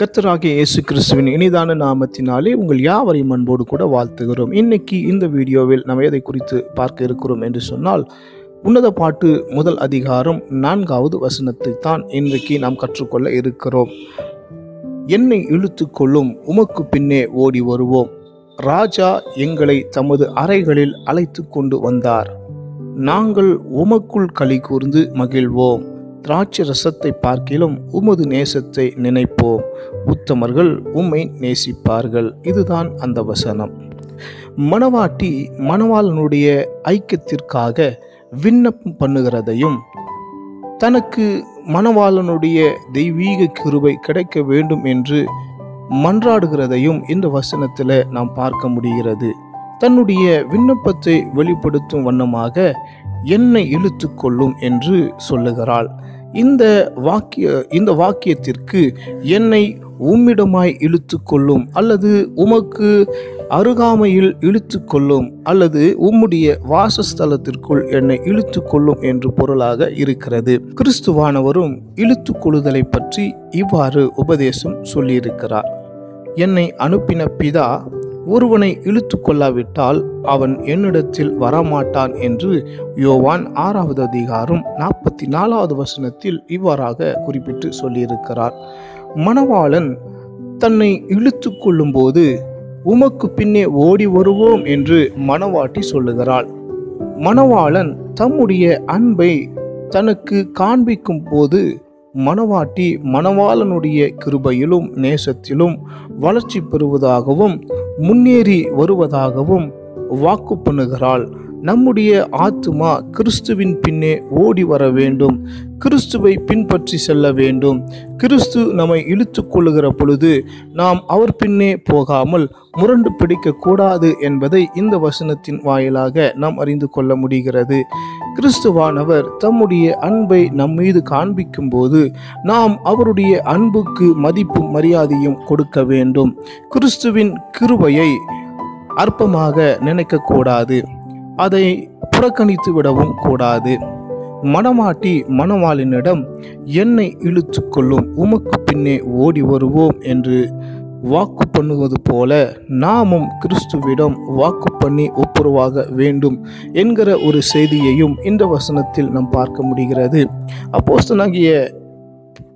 கத்தராகிய இயேசு கிறிஸ்துவின் இனிதான நாமத்தினாலே உங்கள் யாவரையும் அன்போடு கூட வாழ்த்துகிறோம். இன்னைக்கு இந்த வீடியோவில் நாம் எதை குறித்து பார்க்க இருக்கிறோம் என்று சொன்னால் உன்னத பாட்டு முதல் அதிகாரம் நான்காவது வசனத்தை தான் இன்றைக்கு நாம் கற்றுக்கொள்ள இருக்கிறோம். என்னை இழுத்து கொள்ளும் உமக்கு பின்னே ஓடி வருவோம். ராஜா எங்களை தமது அறைகளில் அழைத்து கொண்டு வந்தார். நாங்கள் உமக்குள் களி கூர்ந்து மகிழ்வோம். திராட்சை ரசத்தை பார்க்கிலும் உமது நேசத்தை நினைப்போம். உத்தமர்கள் உம்மை நேசிப்பார்கள். இதுதான் அந்த வசனம். மணவாட்டி மணவாளனுடைய ஐக்கியத்திற்காக விண்ணப்பம் பண்ணுகிறதையும் தனக்கு மணவாளனுடைய தெய்வீக கிருபை கிடைக்க வேண்டும் என்று மன்றாடுகிறதையும் இந்த வசனத்தில் நாம் பார்க்க முடிகிறது. தன்னுடைய விண்ணப்பத்தை வெளிப்படுத்தும் வண்ணமாக என்னை இழுத்து கொள்ளும் என்று சொல்லுகிறாள். இந்த வாக்கிய இந்த வாக்கியத்திற்கு என்னை உம்மிடமாய் இழுத்து கொள்ளும் அல்லது உமக்கு அருகாமையில் இழுத்து கொள்ளும் அல்லது உம்முடைய வாசஸ்தலத்திற்குள் என்னை இழுத்து கொள்ளும் என்று பொருளாக இருக்கிறது. கிறிஸ்துவானவரும் இழுத்து கொள்ளுதலை பற்றி இவ்வாறு உபதேசம் சொல்லியிருக்கிறார். என்னை அனுப்பின பிதா ஒருவனை இழுத்து கொள்ளாவிட்டால் அவன் என்னிடத்தில் வரமாட்டான் என்று யோவான் ஆறாவது அதிகாரம் நாற்பத்தி நாலாவது வசனத்தில் இவ்வாறாக குறிப்பிட்டு சொல்லியிருக்கிறார். மணவாளன் தன்னை இழுத்து கொள்ளும்போது உமக்கு பின்னே ஓடி வருவோம் என்று மணவாட்டி சொல்லுகிறாள். மணவாளன் தம்முடைய அன்பை தனக்கு காண்பிக்கும் போது மணவாட்டி மணவாளனுடைய கிருபையிலும் நேசத்திலும் வளர்ச்சி பெறுவதாகவும் முன்னேறி வருவதாகவும் வாக்கு பண்ணுகிறாள். நம்முடைய ஆத்துமா கிறிஸ்துவின் பின்னே ஓடி வர வேண்டும். கிறிஸ்துவை பின்பற்றி செல்ல வேண்டும். கிறிஸ்து நம்மை இழுத்து கொள்ளுகிற பொழுது நாம் அவர் பின்னே போகாமல் முரண்டு பிடிக்கக்கூடாது என்பதை இந்த வசனத்தின் வாயிலாக நாம் அறிந்து கொள்ள முடிகிறது. கிறிஸ்துவானவர் தம்முடைய அன்பை நம் மீது காண்பிக்கும் போது நாம் அவருடைய அன்புக்கு மதிப்பும் மரியாதையும் கொடுக்க வேண்டும். கிறிஸ்துவின் கிருபையை அற்பமாக நினைக்கக்கூடாது. அதை புறக்கணித்து விடவும் கூடாது. மணமாட்டி மணவாளினிடம் என்னை இழுத்து கொள்ளும் உமக்கு பின்னே ஓடி வருவோம் என்று வாக்கு பண்ணுவது போல நாமும் கிறிஸ்துவிடம் வாக்கு பண்ணி ஒப்புரவாக வேண்டும் என்கிற ஒரு செய்தியையும் இந்த வசனத்தில் நாம் பார்க்க முடிகிறது. அப்போஸ்தனாகிய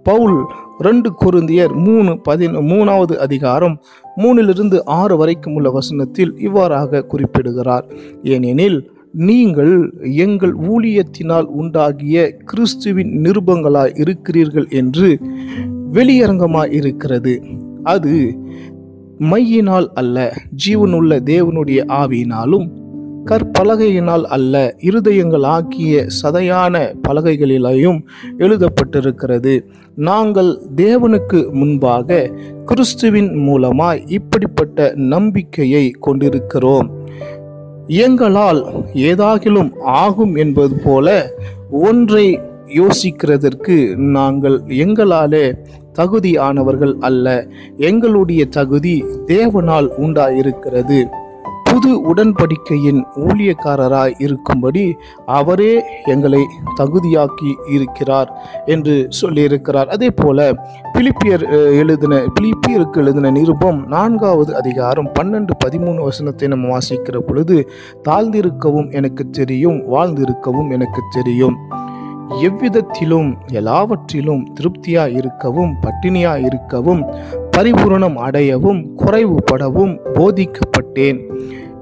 பவுல் ரெண்டு குருந்தியர் மூணு பதின மூணாவது அதிகாரம் மூணிலிருந்து ஆறு வரைக்கும் உள்ள வசனத்தில் இவ்வாறாக குறிப்பிடுகிறார். ஏனெனில் நீங்கள் எங்கள் ஊழியத்தினால் உண்டாகிய கிறிஸ்துவின் நிருபங்களாய் இருக்கிறீர்கள் என்று வெளியரங்கமாக இருக்கிறது அது மையினால் அல்ல ஜீவனுள்ள தேவனுடைய ஆவியினாலும் கற்பலகையினால் அல்ல இருதயங்கள் ஆக்கிய சதையான பலகைகளிலேயும் எழுதப்பட்டிருக்கிறது. நாங்கள் தேவனுக்கு முன்பாக கிறிஸ்துவின் மூலமாய் இப்படிப்பட்ட நம்பிக்கையை கொண்டிருக்கிறோம். எங்களால் ஏதாகிலும் ஆகும் என்பது போல ஒன்றை யோசிக்கிறதற்கு நாங்கள் எங்களாலே தகுதியானவர்கள் அல்ல. எங்களுடைய தகுதி தேவனால் உண்டாயிருக்கிறது. புது உடன்படிக்கையின் ஊழியக்காரராய் இருக்கும்படி அவரே எங்களை தகுதியாக்கி இருக்கிறார் என்று சொல்லியிருக்கிறார். அதே போல பிலிப்பியர் எழுதின பிலிப்பியருக்கு எழுதின நிருபம் நான்காவது அதிகாரம் பன்னெண்டு பதிமூணு வசனத்தை நம்ம வாசிக்கிற பொழுது தாழ்ந்திருக்கவும் எனக்கு தெரியும் வாழ்ந்திருக்கவும் எனக்கு தெரியும். எவ்விதத்திலும் எல்லாவற்றிலும் திருப்தியாக இருக்கவும் பட்டினியாக இருக்கவும் பரிபூரணம் அடையவும் குறைவுபடவும் போதிக்கப்பட்டேன்.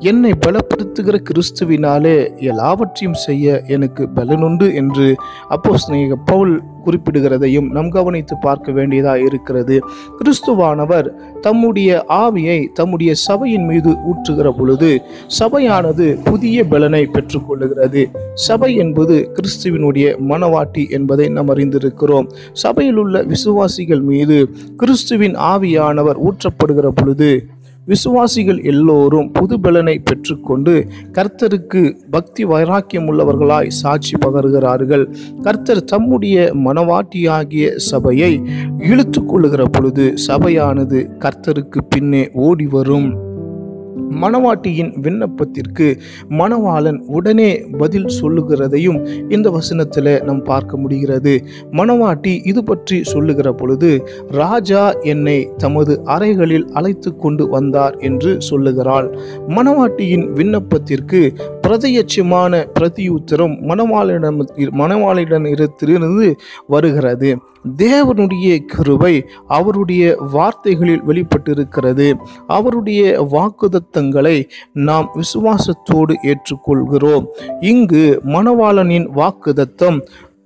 என்னை பலப்படுத்துகிற கிறிஸ்துவினாலே எல்லாவற்றையும் செய்ய எனக்கு பலனுண்டு என்று அப்போ ஸ்நேக பவுல் குறிப்பிடுகிறதையும் நம் கவனித்து பார்க்க வேண்டியதாக இருக்கிறது. கிறிஸ்துவானவர் தம்முடைய ஆவியை தம்முடைய சபையின் மீது ஊற்றுகிற பொழுது சபையானது புதிய பலனை பெற்றுக்கொள்ளுகிறது. சபை என்பது கிறிஸ்துவினுடைய மனவாட்டி என்பதை நாம் அறிந்திருக்கிறோம். சபையில் உள்ள விசுவாசிகள் மீது கிறிஸ்துவின் ஆவியானவர் ஊற்றப்படுகிற பொழுது விசுவாசிகள் எல்லோரும் புது பலனை பெற்றுக்கொண்டு கர்த்தருக்கு பக்தி வைராக்கியம் உள்ளவர்களாய் சாட்சி பகர்கிறார்கள். கர்த்தர் தம்முடைய மனவாட்டியாகிய சபையை இழுத்து கொள்ளுகிற பொழுது சபையானது கர்த்தருக்கு பின்னே ஓடி வரும். மணவாட்டியின் விண்ணப்பத்திற்கு மணவாளன் உடனே பதில் சொல்லுகிறதையும் இந்த வசனத்தில் நாம் பார்க்க முடிகிறது. மணவாட்டி இது பற்றி சொல்லுகிற பொழுது ராஜா என்னை தமது அறைகளில் அழைத்து கொண்டு வந்தார் என்று சொல்லுகிறாள். மணவாட்டியின் விண்ணப்பத்திற்கு பிரதயட்சமான பிரதியுத்தரம் மணவாளிடம் மணவாளியிடம் இருந்து வருகிறது. தேவனுடைய கிருபை அவருடைய வார்த்தைகளில் வெளிப்பட்டிருக்கிறது. அவருடைய வாக்குதத்தங்களை நாம் விசுவாசத்தோடு ஏற்றுக்கொள்கிறோம். இங்கு மணவாளனின் வாக்குதத்தம்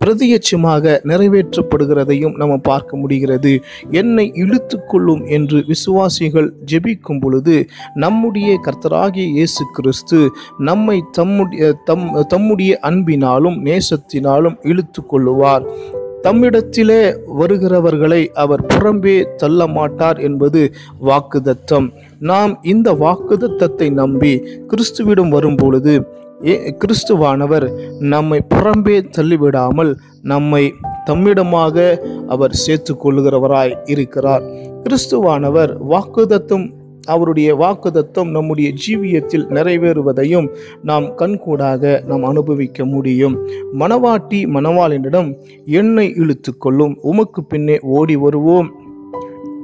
பிரதியட்சமாக நிறைவேற்றப்படுகிறதையும் நம்ம பார்க்க முடிகிறது. என்னை இழுத்து கொள்ளும் என்று விசுவாசிகள் ஜெபிக்கும் பொழுது நம்முடைய கர்த்தராகிய இயேசு கிறிஸ்து நம்மை தம்முடைய தம் தம்முடைய அன்பினாலும் நேசத்தினாலும் இழுத்து கொள்ளுவார் தம்மிடத்திலே வருகிறவர்களை அவர் புறம்பே தள்ள மாட்டார் என்பது வாக்குதத்தம் நாம் இந்த வாக்குதத்தத்தை நம்பி கிறிஸ்துவிடம் வரும்பொழுது ஏ கிறிஸ்துவானவர் நம்மை புறம்பே தள்ளிவிடாமல் நம்மை தம்மிடமாக அவர் சேர்த்து கொள்கிறவராய் இருக்கிறார். கிறிஸ்துவானவர் வாக்குதத்தம் அவருடைய வாக்குதத்தம் நம்முடைய ஜீவியத்தில் நிறைவேறுவதையும் நாம் கண்கூடாக நாம் அனுபவிக்க முடியும். மணவாட்டி மணவாளினிடம் எண்ணெய் இழுத்து கொள்ளும் உமக்கு பின்னே ஓடி வருவோம்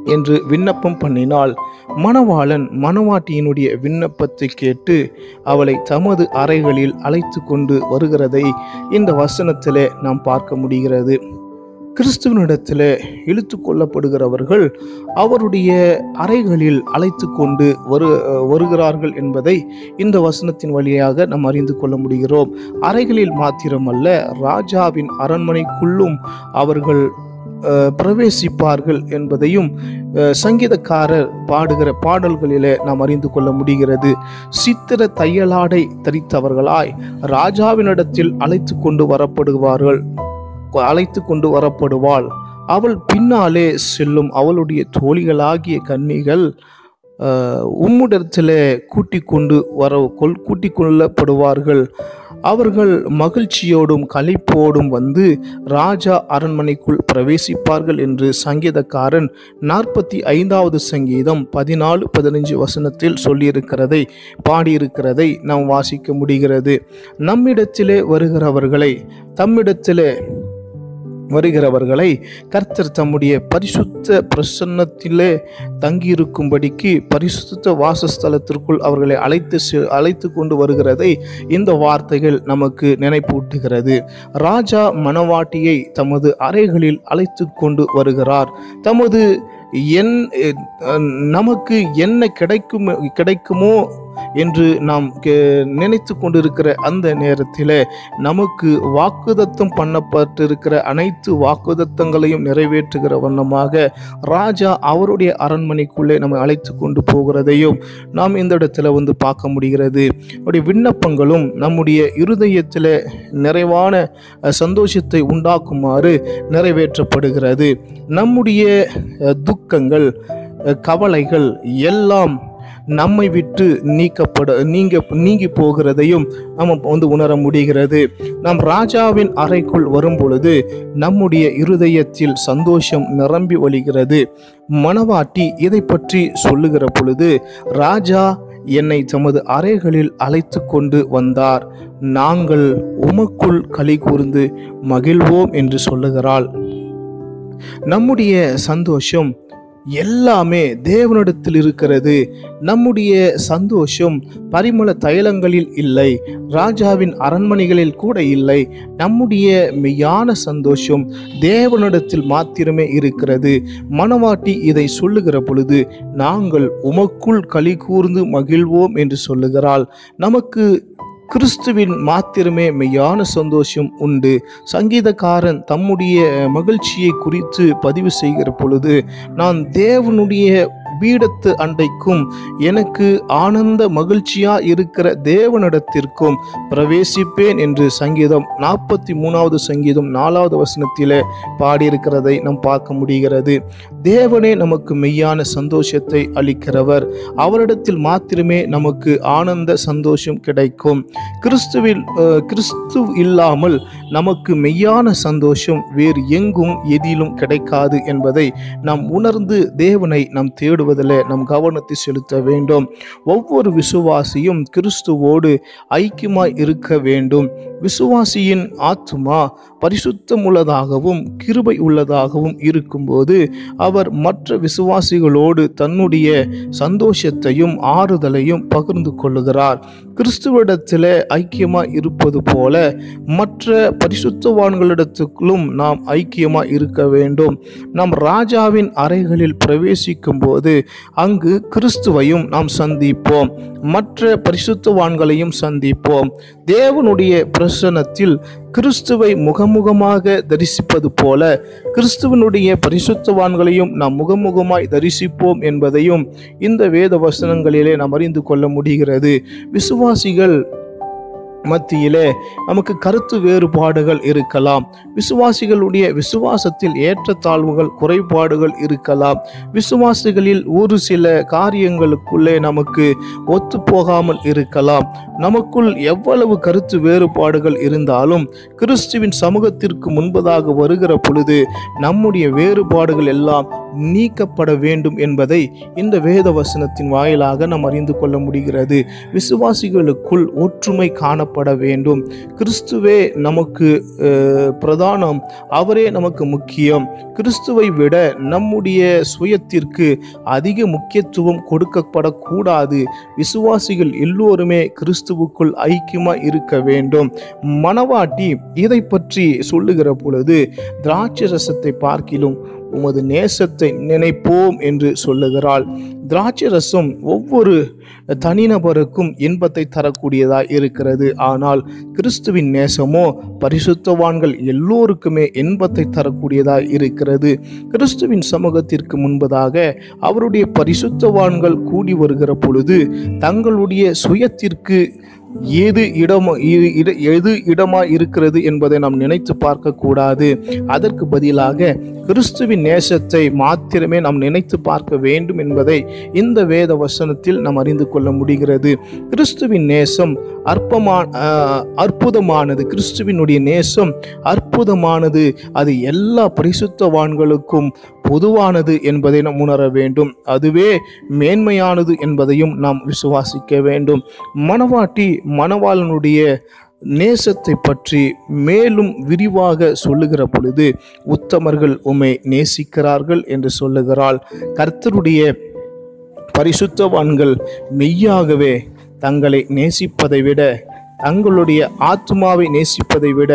என்று விண்ணப்பம் பண்ணினால் மணவாளன் மணவாட்டியினுடைய விண்ணப்பத்தை கேட்டு அவளை தமது அறைகளில் அழைத்து கொண்டு வருகிறதை இந்த வசனத்திலே நாம் பார்க்க முடிகிறது. கிறிஸ்துவனிடத்தில் இழுத்து கொள்ளப்படுகிறவர்கள் அவருடைய அறைகளில் அழைத்து கொண்டு வரு வருகிறார்கள் என்பதை இந்த வசனத்தின் வழியாக நாம் அறிந்து கொள்ள முடிகிறோம். அறைகளில் மாத்திரமல்ல ராஜாவின் அரண்மனைக்குள்ளும் அவர்கள் பிரவேசிப்பார்கள் என்பதையும் சங்கீதக்காரர் பாடுகிற பாடல்களிலே நாம் அறிந்து கொள்ள முடிகிறது. சித்திர தையலாடை தரித்தவர்களாய் ராஜாவினிடத்தில் அழைத்து கொண்டு வரப்படுவார்கள். அழைத்து கொண்டு வரப்படுவாள். அவள் பின்னாலே செல்லும் அவளுடைய தோழிகளாகிய கன்னிகள் உம்முடத்தில் கூட்டி கொண்டு வர கொள் கூட்டி கொள்ளப்படுவார்கள் அவர்கள் மகிழ்ச்சியோடும் கலைப்போடும் வந்து ராஜா அரண்மனைக்குள் பிரவேசிப்பார்கள் என்று சங்கீதக்காரன் நாற்பத்தி ஐந்தாவது சங்கீதம் பதினாலு பதினஞ்சு வசனத்தில் சொல்லியிருக்கிறதை பாடியிருக்கிறதை நாம் வாசிக்க முடிகிறது. நம்மிடத்திலே வருகிறவர்களை தம்மிடத்திலே வருகிறவர்களை கர்த்தர் தம்முடைய பரிசுத்த பிரசன்னத்திலே தங்கியிருக்கும்படிக்கு பரிசுத்த வாசஸ்தலத்திற்குள் அவர்களை அழைத்து செ- அழைத்து கொண்டு வருகிறதை இந்த வார்த்தைகள் நமக்கு நினைப்பூட்டுகிறது. ராஜா மணவாட்டியை தமது அறைகளில் அழைத்து கொண்டு வருகிறார். தமது என் நமக்கு என்ன கிடைக்கும் கிடைக்குமோ என்று நாம் கே- நினைத்து கொண்டிருக்கிற அந்த நேரத்தில் நமக்கு வாக்குதத்தம் பண்ணப்பட்டிருக்கிற அனைத்து வாக்குதத்தங்களையும் நிறைவேற்றுகிற வண்ணமாக ராஜா அவருடைய அரண்மனைக்குள்ளே நம்மை அழைத்து கொண்டு போகிறதையும் நாம் இந்த இடத்துல வந்து பார்க்க முடிகிறது. அவருடைய விண்ணப்பங்களும் நம்முடைய இருதயத்தில் நிறைவான சந்தோஷத்தை உண்டாக்குமாறு நிறைவேற்றப்படுகிறது. நம்முடைய துக்கங்கள் கவலைகள் எல்லாம் நம்மை விட்டு நீக்கப்பட நீங்க நீங்கி போகிறதையும் நம்ம வந்து உணர முடிகிறது. நாம் ராஜாவின் அறைக்குள் வரும் பொழுது நம்முடைய இருதயத்தில் சந்தோஷம் நிரம்பி வழிகிறது மணவாட்டி இதை பற்றி சொல்லுகிற பொழுது ராஜா என்னை தமது அறைகளில் அழைத்து கொண்டு வந்தார். நாங்கள் உமக்குள் களி கூர்ந்து மகிழ்வோம் என்று சொல்லுகிறாள். நம்முடைய சந்தோஷம் எல்லாமே தேவனிடத்தில் இருக்கிறது. நம்முடைய சந்தோஷம் பரிமள தைலங்களில் இல்லை. ராஜாவின் அரண்மனைகளில் கூட இல்லை. நம்முடைய மெய்யான சந்தோஷம் தேவனிடத்தில் மாத்திரமே இருக்கிறது. மணவாட்டி இதை சொல்லுகிற பொழுது நாங்கள் உமக்குள் களி கூர்ந்து மகிழ்வோம் என்று சொல்லுகிறாள். நமக்கு கிறிஸ்துவின் மாத்திரமே மெய்யான சந்தோஷம் உண்டு. சங்கீதக்காரன் தம்முடைய மகிழ்ச்சியை குறித்து பதிவு செய்கிற பொழுது நான் தேவனுடைய பீடத்து அண்டைக்கும் எனக்கு ஆனந்த மகிழ்ச்சியா இருக்கிற தேவனிடத்திற்கும் பிரவேசிப்பேன் என்று சங்கீதம் நாற்பத்தி மூணாவது சங்கீதம் நாலாவது வசனத்திலே பாடியிருக்கிறதை நாம் பார்க்க முடிகிறது. தேவனே நமக்கு மெய்யான சந்தோஷத்தை அளிக்கிறவர். அவரிடத்தில் மாத்திரமே நமக்கு ஆனந்த சந்தோஷம் கிடைக்கும். கிறிஸ்துவில் கிறிஸ்து இல்லாமல் நமக்கு மெய்யான சந்தோஷம் வேறு எங்கும் எதிலும் கிடைக்காது என்பதை நாம் உணர்ந்து தேவனை நாம் தேடுவது செய்வதில் நம் கவனத்தை செலுத்த வேண்டும். ஒவ்வொரு விசுவாசியும் கிறிஸ்துவோடு ஐக்கியமாய் இருக்க வேண்டும். விசுவாசியின் ஆத்மா பரிசுத்தம் உள்ளதாகவும் கிருபை உள்ளதாகவும் இருக்கும்போது அவர் மற்ற விசுவாசிகளோடு தன்னுடைய சந்தோஷத்தையும் ஆறுதலையும் பகிர்ந்து கொள்ளுகிறார். கிறிஸ்துவிடத்தில் ஐக்கியமாக இருப்பது போல மற்ற பரிசுத்தவான்களிடத்துக்கும் நாம் ஐக்கியமாக இருக்க வேண்டும் நாம் ராஜாவின் அறைகளில் பிரவேசிக்கும் போது அங்கு கிறிஸ்துவையும் நாம் சந்திப்போம். மற்ற பரிசுத்தவான்களையும் சந்திப்போம். தேவனுடைய பிரசனத்தில் கிறிஸ்துவை முகமுகமாக தரிசிப்பது போல கிறிஸ்துவனுடைய பரிசுத்தவான்களையும் நாம் முகமுகமாய் தரிசிப்போம் என்பதையும் இந்த வேத வசனங்களிலே நாம் அறிந்து கொள்ள முடிகிறது. விசுவாசிகள் மத்தியிலே நமக்கு கருத்து வேறுபாடுகள் இருக்கலாம். விசுவாசிகளுடைய விசுவாசத்தில் ஏற்றத்தாழ்வுகள் குறைபாடுகள் இருக்கலாம். விசுவாசிகளில் ஒரு சில காரியங்களுக்குள்ளே நமக்கு ஒத்து போகாமல் இருக்கலாம். நமக்குள் எவ்வளவு கருத்து வேறுபாடுகள் இருந்தாலும் கிறிஸ்துவின் சமூகத்திற்கு முன்பதாக வருகிற பொழுது நம்முடைய வேறுபாடுகள் எல்லாம் நீக்கப்பட வேண்டும் என்பதை இந்த வேத வசனத்தின் வாயிலாக நாம் அறிந்து கொள்ள முடிகிறது. விசுவாசிகளுக்குள் ஒற்றுமை காண காணப்பட வேண்டும். கிறிஸ்துவே நமக்கு பிரதானம். அவரே நமக்கு முக்கியம். கிறிஸ்துவை விட நம்முடைய சுயத்திற்கு அதிக முக்கியத்துவம் கொடுக்கப்படக்கூடாது. விசுவாசிகள் எல்லோருமே கிறிஸ்துவுக்குள் ஐக்கியமாக இருக்க வேண்டும். மணவாட்டி இதை பற்றி சொல்லுகிற பொழுது திராட்சை ரசத்தை பார்க்கிலும் உமது நேசத்தை நினைப்போம் என்று சொல்லுகிறாள். திராட்சை ரசம் ஒவ்வொரு தனிநபருக்கும் இன்பத்தை தரக்கூடியதாக இருக்கிறது. ஆனால் கிறிஸ்துவின் நேசமோ பரிசுத்தவான்கள் எல்லோருக்குமே இன்பத்தை தரக்கூடியதாக இருக்கிறது. கிறிஸ்துவின் சமூகத்திற்கு முன்பதாக அவருடைய பரிசுத்தவான்கள் கூடி வருகிற பொழுது தங்களுடைய சுயத்திற்கு எது இடம் இட- எது இடமா இருக்கிறது என்பதை நாம் நினைத்து பார்க்கக்கூடாது அதற்கு பதிலாக கிறிஸ்துவின் நேசத்தை மாத்திரமே நாம் நினைத்து பார்க்க வேண்டும் என்பதை இந்த வேத வசனத்தில் நாம் அறிந்து கொள்ள முடிகிறது. கிறிஸ்துவின் நேசம் அற்பமான அற்புதமானது. கிறிஸ்துவினுடைய நேசம் அற்புதமானது. அது எல்லா பரிசுத்தவான்களுக்கும் பொதுவானது என்பதை நாம் உணர வேண்டும். அதுவே மேன்மையானது என்பதையும் நாம் விசுவாசிக்க வேண்டும். மணவாட்டி மணவாளனுடைய நேசத்தை பற்றி மேலும் விரிவாக சொல்லுகிற பொழுது உத்தமர்கள் உம்மை நேசிக்கிறார்கள் என்று சொல்லுகிறாள். கர்த்தருடைய பரிசுத்தவான்கள் மெய்யாகவே தங்களை நேசிப்பதை விட தங்களுடைய ஆத்மாவை நேசிப்பதை விட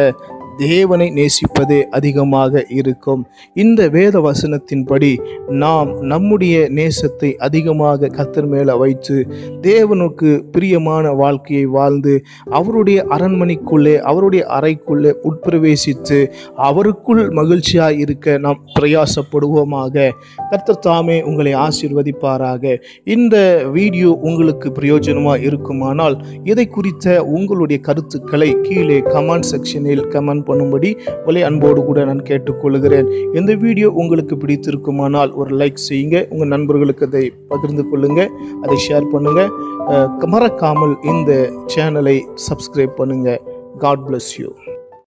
தேவனை நேசிப்பதே அதிகமாக இருக்கும். இந்த வேத வசனத்தின்படி நாம் நம்முடைய நேசத்தை அதிகமாக கத்தர் மேலே வைத்து தேவனுக்கு பிரியமான வாழ்க்கையை வாழ்ந்து அவருடைய அரண்மனைக்குள்ளே அவருடைய அறைக்குள்ளே உட்பிரவேசித்து அவருக்குள் மகிழ்ச்சியாக இருக்க நாம் பிரயாசப்படுவோமாக. கர்த்தர் தாமே உங்களை ஆசீர்வதிப்பாராக. இந்த வீடியோ உங்களுக்கு பிரயோஜனமாக இருக்குமானால் இதை குறித்த உங்களுடைய கருத்துக்களை கீழே கமெண்ட் செக்ஷனில் கமெண்ட் பண்ணும்படி உங்களை அன்போடு கூட நான் கேட்டுக்கொள்கிறேன். இந்த வீடியோ உங்களுக்கு பிடித்திருக்குமானால் ஒரு லைக் செய்யுங்க. உங்கள் நண்பர்களுக்கு அதை பகிர்ந்து கொள்ளுங்க. அதை ஷேர் பண்ணுங்க. மறக்காமல் இந்த சேனலை சப்ஸ்கிரைப் பண்ணுங்க. God bless you